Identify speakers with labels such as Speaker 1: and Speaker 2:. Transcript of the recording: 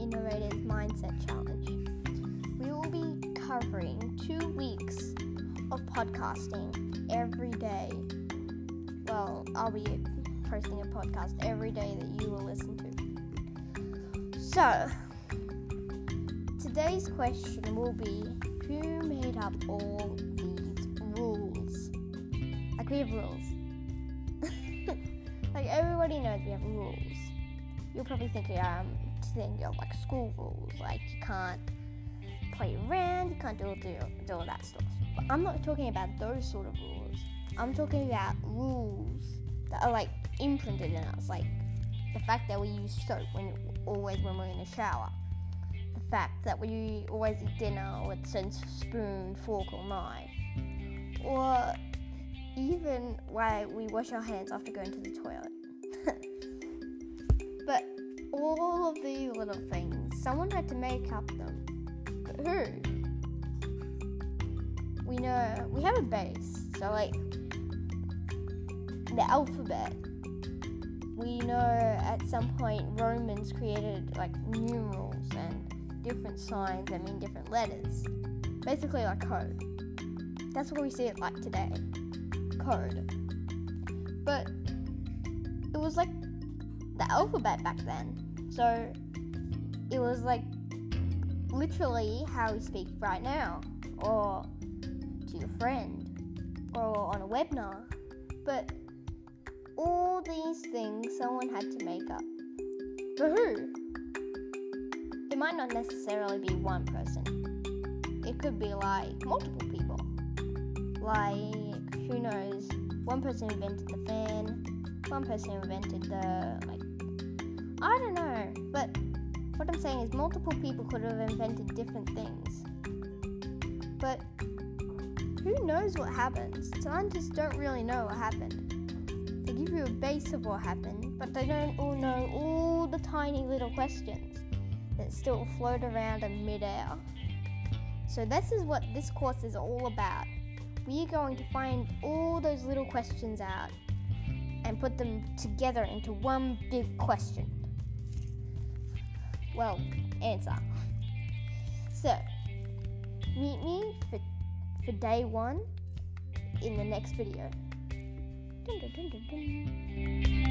Speaker 1: Innovators Mindset Challenge. We will be covering two weeks of podcasting every day. Well, I'll be posting a podcast every day that you will listen to. So, today's question will be Who made up all these rules? Like, we have rules. like, everybody knows we have rules. You're probably thinking, um, think of like school rules, like you can't play around, you can't do, do, do all that stuff. But I'm not talking about those sort of rules. I'm talking about rules that are like imprinted in us, like the fact that we use soap when always when we're in the shower, the fact that we always eat dinner with a spoon, fork, or knife, or even why we wash our hands after going to the toilet. But all of these little things, someone had to make up them. But who? We know we have a base, so like the alphabet. We know at some point Romans created like numerals and different signs that mean different letters. Basically like code. That's what we see it like today. Code. But it was like the alphabet back then. So it was like literally how we speak right now, or to your friend, or on a webinar. But all these things someone had to make up. For who? It might not necessarily be one person. It could be like multiple people. Like, who knows? One person invented the fan, one person invented the like I don't know, but what I'm saying is multiple people could have invented different things. But who knows what happened? Scientists don't really know what happened. They give you a base of what happened, but they don't all know all the tiny little questions that still float around in midair. So this is what this course is all about. We are going to find all those little questions out and put them together into one big question well, answer. So, meet me for, for day one in the next video. Dun, dun, dun,